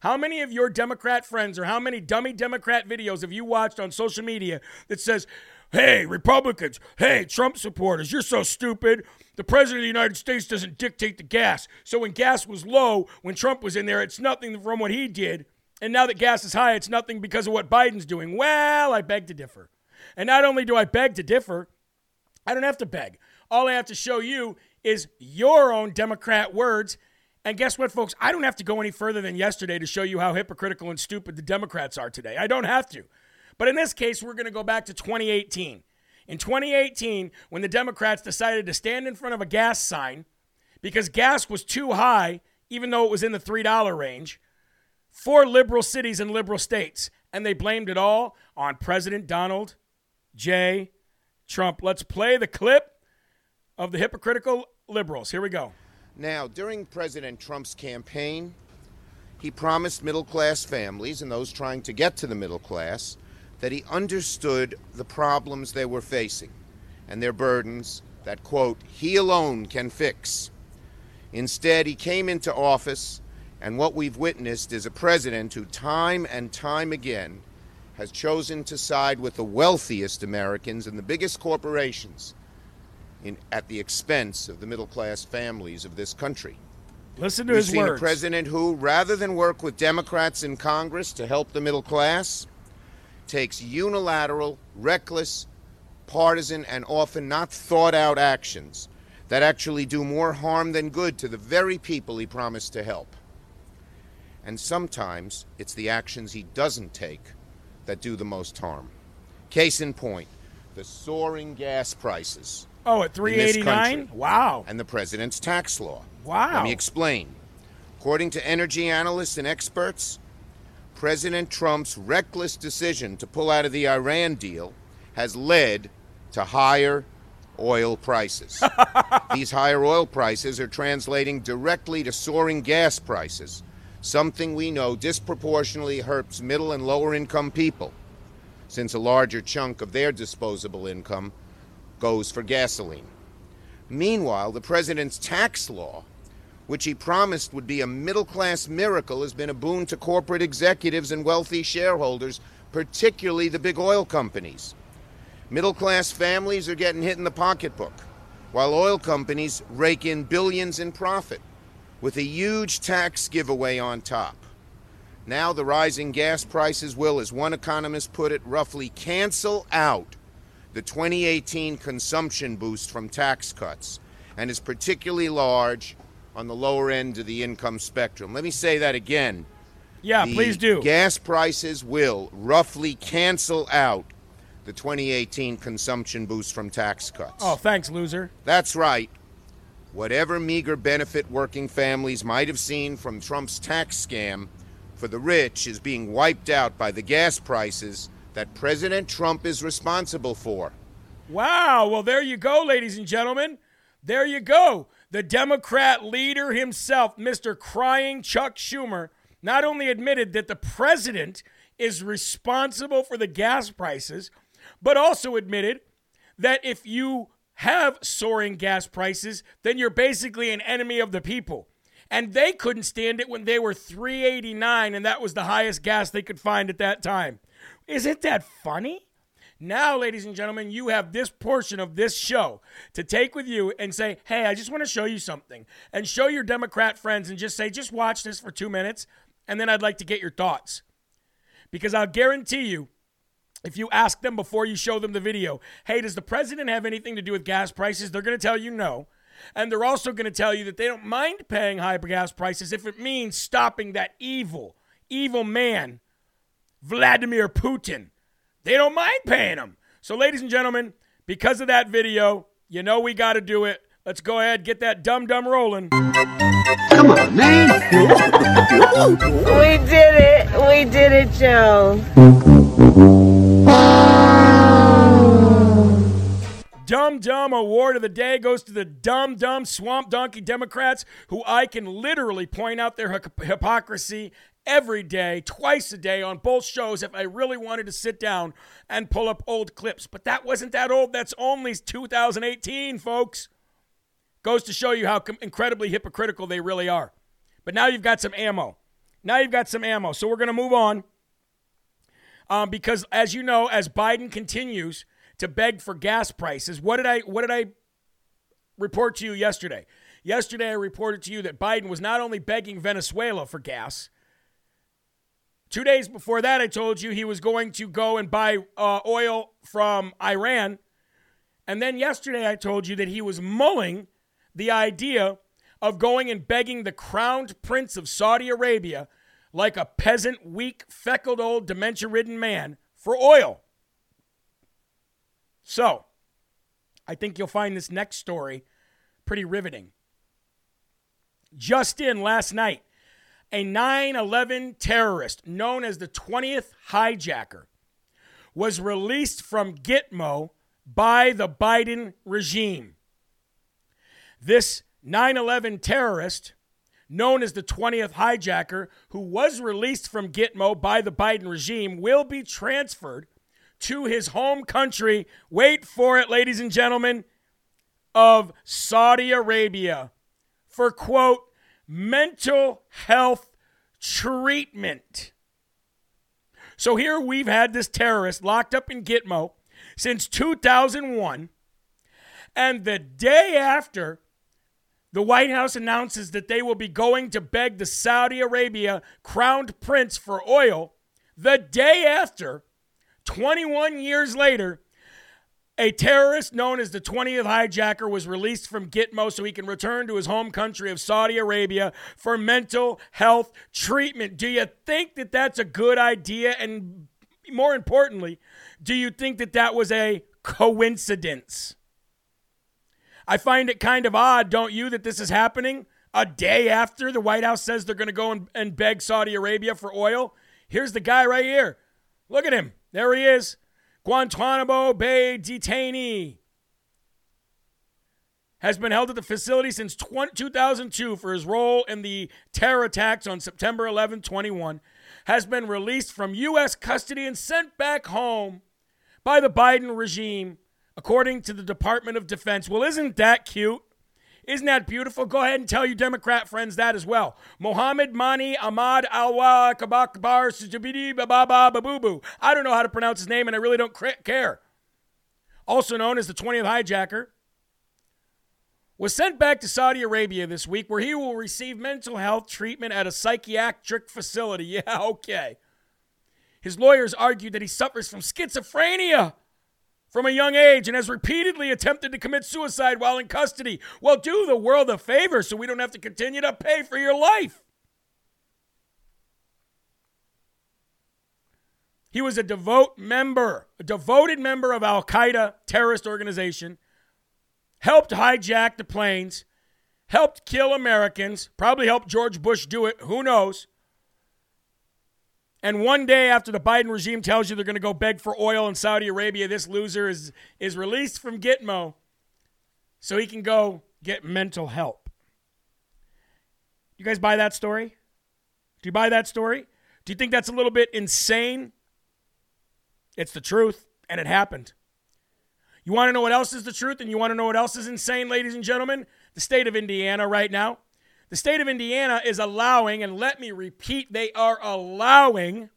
How many of your Democrat friends or how many dummy Democrat videos have you watched on social media that says, hey, Republicans, hey, Trump supporters, you're so stupid. The President of the United States doesn't dictate the gas. So when gas was low, when Trump was in there, it's nothing from what he did. And now that gas is high, it's nothing because of what Biden's doing. Well, I beg to differ. And not only do I beg to differ, I don't have to beg. All I have to show you is your own Democrat words and guess what, folks? I don't have to go any further than yesterday to show you how hypocritical and stupid the Democrats are today. I don't have to. But in this case, we're going to go back to 2018. In 2018, when the Democrats decided to stand in front of a gas sign because gas was too high, even though it was in the $3 range, for liberal cities and liberal states. And they blamed it all on President Donald J. Trump. Let's play the clip of the hypocritical liberals. Here we go.
Now, during President Trump's campaign, he promised middle class families and those trying to get to the middle class that he understood the problems they were facing and their burdens that, quote, he alone can fix. Instead, he came into office, and what we've witnessed is a president who, time and time again, has chosen to side with the wealthiest Americans and the biggest corporations in, at the expense of the middle class families of this country.
Listen to
We've
his
seen
words.
a president who, rather than work with Democrats in Congress to help the middle class, takes unilateral, reckless, partisan, and often not thought out actions that actually do more harm than good to the very people he promised to help. And sometimes it's the actions he doesn't take that do the most harm. Case in point, the soaring gas prices.
Oh, at
in
389? Wow.
And the president's tax law.
Wow.
Let me explain. According to energy analysts and experts, President Trump's reckless decision to pull out of the Iran deal has led to higher oil prices. These higher oil prices are translating directly to soaring gas prices, something we know disproportionately hurts middle and lower income people, since a larger chunk of their disposable income goes for gasoline. Meanwhile, the president's tax law, which he promised would be a middle class miracle, has been a boon to corporate executives and wealthy shareholders, particularly the big oil companies. Middle class families are getting hit in the pocketbook, while oil companies rake in billions in profit, with a huge tax giveaway on top. Now, the rising gas prices will, as one economist put it, roughly cancel out the 2018 consumption boost from tax cuts and is particularly large on the lower end of the income spectrum. Let me say that again.
Yeah,
The
please do.
Gas prices will roughly cancel out the 2018 consumption boost from tax cuts.
Oh, thanks, loser.
That's right. Whatever meager benefit working families might have seen from Trump's tax scam for the rich is being wiped out by the gas prices that President Trump is responsible for.
Wow. Well, there you go, ladies and gentlemen. There you go. The Democrat leader himself, Mr. Crying Chuck Schumer, not only admitted that the president is responsible for the gas prices, but also admitted that if you have soaring gas prices, then you're basically an enemy of the people. And they couldn't stand it when they were 389 and that was the highest gas they could find at that time. Isn't that funny? Now, ladies and gentlemen, you have this portion of this show to take with you and say, hey, I just want to show you something. And show your Democrat friends and just say, just watch this for two minutes, and then I'd like to get your thoughts. Because I'll guarantee you, if you ask them before you show them the video, hey, does the president have anything to do with gas prices? They're going to tell you no. And they're also going to tell you that they don't mind paying high gas prices if it means stopping that evil, evil man, Vladimir Putin. They don't mind paying them. So, ladies and gentlemen, because of that video, you know we got to do it. Let's go ahead, get that dum dum rolling.
Come on, man.
we did it. We did it, Joe.
Dumb Dumb Award of the Day goes to the Dumb Dumb Swamp Donkey Democrats, who I can literally point out their hypocrisy every day, twice a day on both shows if I really wanted to sit down and pull up old clips. But that wasn't that old. That's only 2018, folks. Goes to show you how incredibly hypocritical they really are. But now you've got some ammo. Now you've got some ammo. So we're going to move on. Um, because as you know, as Biden continues to beg for gas prices. What did I what did I report to you yesterday? Yesterday I reported to you that Biden was not only begging Venezuela for gas. Two days before that, I told you he was going to go and buy uh, oil from Iran. And then yesterday, I told you that he was mulling the idea of going and begging the crowned prince of Saudi Arabia, like a peasant, weak, feckled old dementia ridden man, for oil. So, I think you'll find this next story pretty riveting. Just in last night, a 9 11 terrorist known as the 20th hijacker was released from Gitmo by the Biden regime. This 9 11 terrorist, known as the 20th hijacker, who was released from Gitmo by the Biden regime, will be transferred to his home country. Wait for it, ladies and gentlemen, of Saudi Arabia for, quote, mental health treatment. So here we've had this terrorist locked up in Gitmo since 2001. And the day after the White House announces that they will be going to beg the Saudi Arabia crowned prince for oil, the day after, 21 years later, a terrorist known as the 20th hijacker was released from Gitmo so he can return to his home country of Saudi Arabia for mental health treatment. Do you think that that's a good idea? And more importantly, do you think that that was a coincidence? I find it kind of odd, don't you, that this is happening a day after the White House says they're going to go and, and beg Saudi Arabia for oil. Here's the guy right here. Look at him. There he is. Guantanamo Bay detainee. Has been held at the facility since 20, 2002 for his role in the terror attacks on September 11, 21. Has been released from U.S. custody and sent back home by the Biden regime, according to the Department of Defense. Well, isn't that cute? Isn't that beautiful? Go ahead and tell your Democrat friends that as well. Mohammed Mani Ahmad Alwa Kabakbar Sujabidi Bababa Babubu. I don't know how to pronounce his name and I really don't care. Also known as the 20th hijacker, was sent back to Saudi Arabia this week where he will receive mental health treatment at a psychiatric facility. Yeah, okay. His lawyers argued that he suffers from schizophrenia from a young age and has repeatedly attempted to commit suicide while in custody. Well, do the world a favor so we don't have to continue to pay for your life. He was a devout member, a devoted member of Al Qaeda terrorist organization, helped hijack the planes, helped kill Americans, probably helped George Bush do it, who knows. And one day after the Biden regime tells you they're going to go beg for oil in Saudi Arabia, this loser is, is released from Gitmo so he can go get mental help. You guys buy that story? Do you buy that story? Do you think that's a little bit insane? It's the truth, and it happened. You want to know what else is the truth, and you want to know what else is insane, ladies and gentlemen? The state of Indiana right now the state of Indiana is allowing, and let me repeat, they are allowing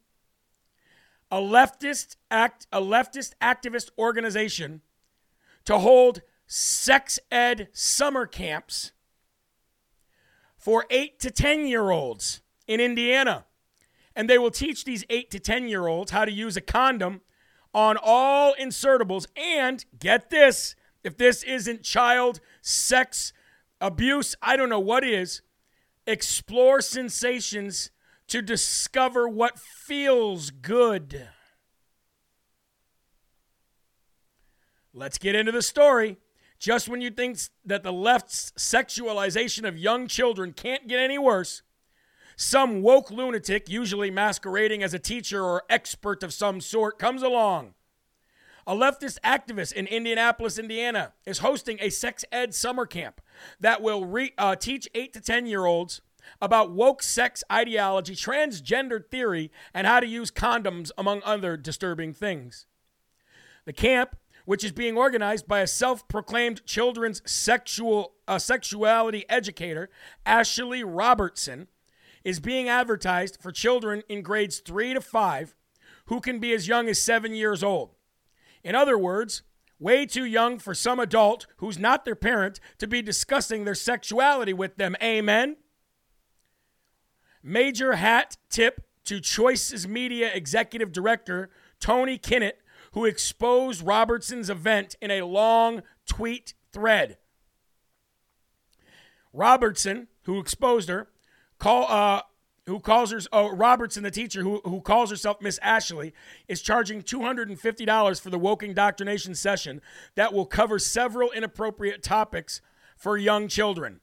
a leftist act, a leftist activist organization to hold sex ed summer camps for eight to 10 year olds in Indiana. And they will teach these eight to 10 year olds how to use a condom on all insertables. And get this if this isn't child sex abuse, I don't know what is. Explore sensations to discover what feels good. Let's get into the story. Just when you think that the left's sexualization of young children can't get any worse, some woke lunatic, usually masquerading as a teacher or expert of some sort, comes along a leftist activist in Indianapolis, Indiana, is hosting a sex ed summer camp that will re- uh, teach 8 to 10 year olds about woke sex ideology, transgender theory, and how to use condoms, among other disturbing things. The camp, which is being organized by a self proclaimed children's sexual, uh, sexuality educator, Ashley Robertson, is being advertised for children in grades 3 to 5 who can be as young as 7 years old. In other words, way too young for some adult who's not their parent to be discussing their sexuality with them. Amen. Major hat tip to Choices Media Executive Director Tony Kinnett, who exposed Robertson's event in a long tweet thread. Robertson, who exposed her, call, uh, who calls her oh, Robertson, the teacher who, who calls herself Miss Ashley, is charging $250 for the woke indoctrination session that will cover several inappropriate topics for young children.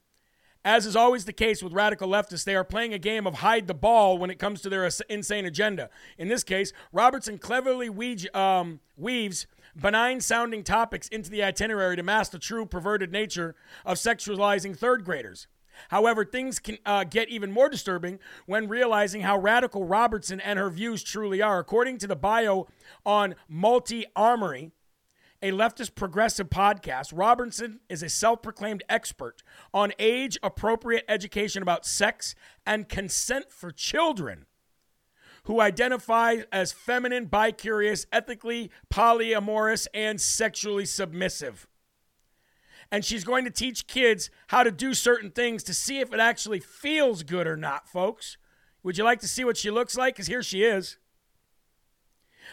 As is always the case with radical leftists, they are playing a game of hide the ball when it comes to their insane agenda. In this case, Robertson cleverly um, weaves benign sounding topics into the itinerary to mask the true perverted nature of sexualizing third graders. However, things can uh, get even more disturbing when realizing how radical Robertson and her views truly are. According to the bio on Multi Armory, a leftist progressive podcast, Robertson is a self proclaimed expert on age appropriate education about sex and consent for children who identify as feminine, bicurious, ethically polyamorous, and sexually submissive and she's going to teach kids how to do certain things to see if it actually feels good or not, folks. Would you like to see what she looks like? Because here she is.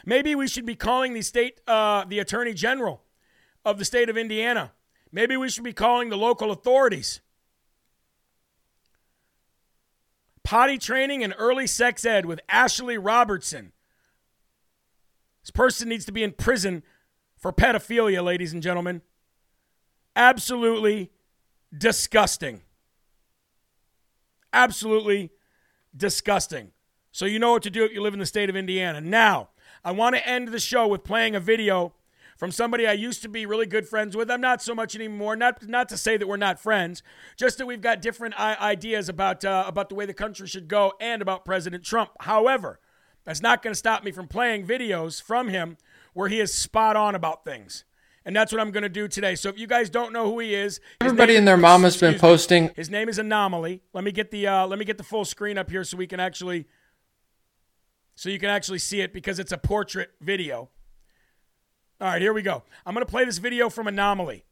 Maybe we should be calling the state, uh, the attorney general of the state of Indiana. Maybe we should be calling the local authorities. Potty training and early sex ed with Ashley Robertson. This person needs to be in prison for pedophilia, ladies and gentlemen absolutely disgusting. Absolutely disgusting. So you know what to do if you live in the state of Indiana. Now, I want to end the show with playing a video from somebody I used to be really good friends with. I'm not so much anymore. Not not to say that we're not friends, just that we've got different ideas about uh, about the way the country should go and about President Trump. However, that's not going to stop me from playing videos from him where he is spot on about things and that's what I'm going to do today. So if you guys don't know who he is,
everybody and their mom has been posting.
Me, his name is Anomaly. Let me get the uh, let me get the full screen up here so we can actually so you can actually see it because it's a portrait video. All right, here we go. I'm going to play this video from Anomaly.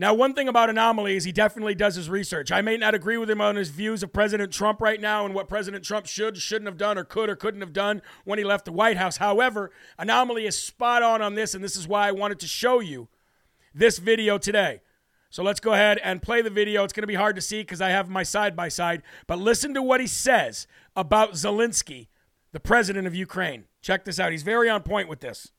Now, one thing about Anomaly is he definitely does his research. I may not agree with him on his views of President Trump right now and what President Trump should, shouldn't have done, or could or couldn't have done when he left the White House. However, Anomaly is spot on on this, and this is why I wanted to show you this video today. So let's go ahead and play the video. It's going to be hard to see because I have my side by side, but listen to what he says about Zelensky, the president of Ukraine. Check this out. He's very on point with this.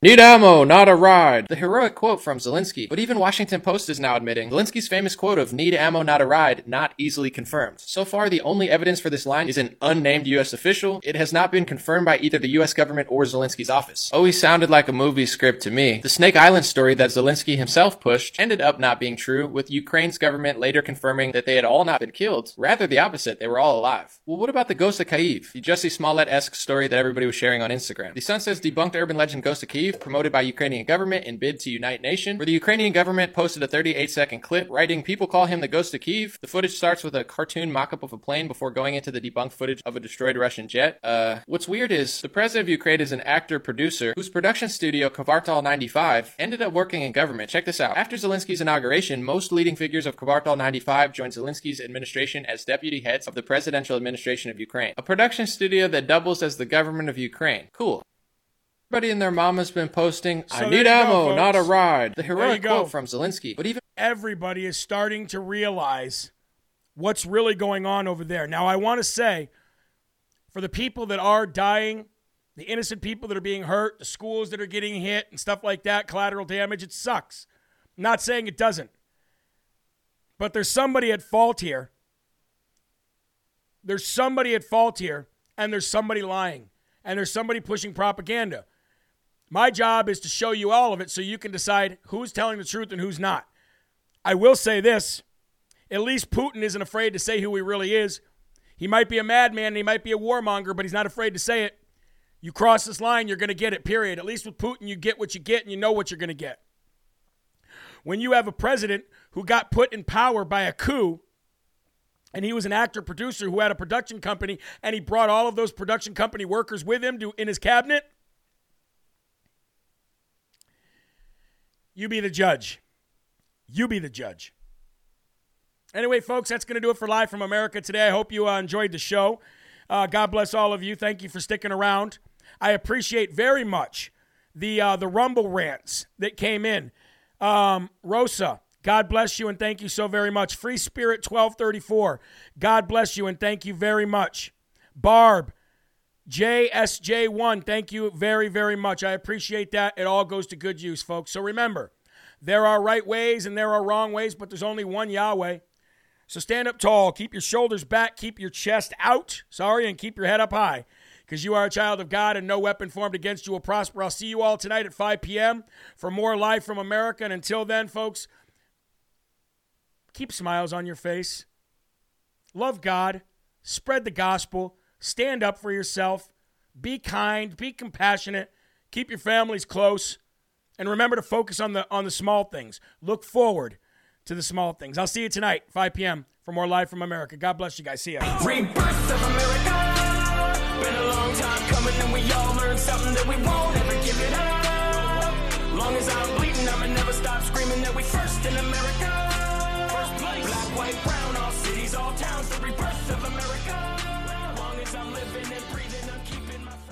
Need ammo, not a ride. The heroic quote from Zelensky, but even Washington Post is now admitting Zelensky's famous quote of need ammo, not a ride, not easily confirmed. So far, the only evidence for this line is an unnamed US official. It has not been confirmed by either the US government or Zelensky's office. Always sounded like a movie script to me. The Snake Island story that Zelensky himself pushed ended up not being true, with Ukraine's government later confirming that they had all not been killed. Rather the opposite, they were all alive. Well, what about the Ghost of Kyiv? The Jussie Smollett-esque story that everybody was sharing on Instagram. The Sun says debunked urban legend Ghost of Kyiv promoted by Ukrainian government in bid to unite nation, where the Ukrainian government posted a 38 second clip writing, people call him the ghost of Kyiv. The footage starts with a cartoon mock-up of a plane before going into the debunked footage of a destroyed Russian jet. Uh, what's weird is the president of Ukraine is an actor producer whose production studio Kvartal 95 ended up working in government. Check this out. After Zelensky's inauguration, most leading figures of Kvartal 95 joined Zelensky's administration as deputy heads of the presidential administration of Ukraine, a production studio that doubles as the government of Ukraine. Cool. Everybody and their mama's been posting,
So
I need
you go,
ammo, not a ride. The heroic quote from Zelensky. But even
everybody is starting to realize what's really going on over there. Now, I want to say, for the people that are dying, the innocent people that are being hurt, the schools that are getting hit, and stuff like that, collateral damage, it sucks. I'm not saying it doesn't. But there's somebody at fault here. There's somebody at fault here, and there's somebody lying, and there's somebody pushing propaganda. My job is to show you all of it so you can decide who's telling the truth and who's not. I will say this at least Putin isn't afraid to say who he really is. He might be a madman he might be a warmonger, but he's not afraid to say it. You cross this line, you're going to get it, period. At least with Putin, you get what you get and you know what you're going to get. When you have a president who got put in power by a coup, and he was an actor producer who had a production company, and he brought all of those production company workers with him to, in his cabinet, you be the judge. You be the judge. Anyway, folks, that's going to do it for Live from America today. I hope you uh, enjoyed the show. Uh, God bless all of you. Thank you for sticking around. I appreciate very much the uh, the Rumble rants that came in. Um, Rosa, God bless you and thank you so very much. Free Spirit 1234, God bless you and thank you very much. Barb, JSJ1, thank you very, very much. I appreciate that. It all goes to good use, folks. So remember, there are right ways and there are wrong ways, but there's only one Yahweh. So stand up tall, keep your shoulders back, keep your chest out, sorry, and keep your head up high because you are a child of God and no weapon formed against you will prosper. I'll see you all tonight at 5 p.m. for more Live from America. And until then, folks, keep smiles on your face. Love God, spread the gospel, stand up for yourself, be kind, be compassionate, keep your families close, and remember to focus on the on the small things. Look forward to the small things. I'll see you tonight, 5 p.m. for more Live from America. God bless you guys. See ya.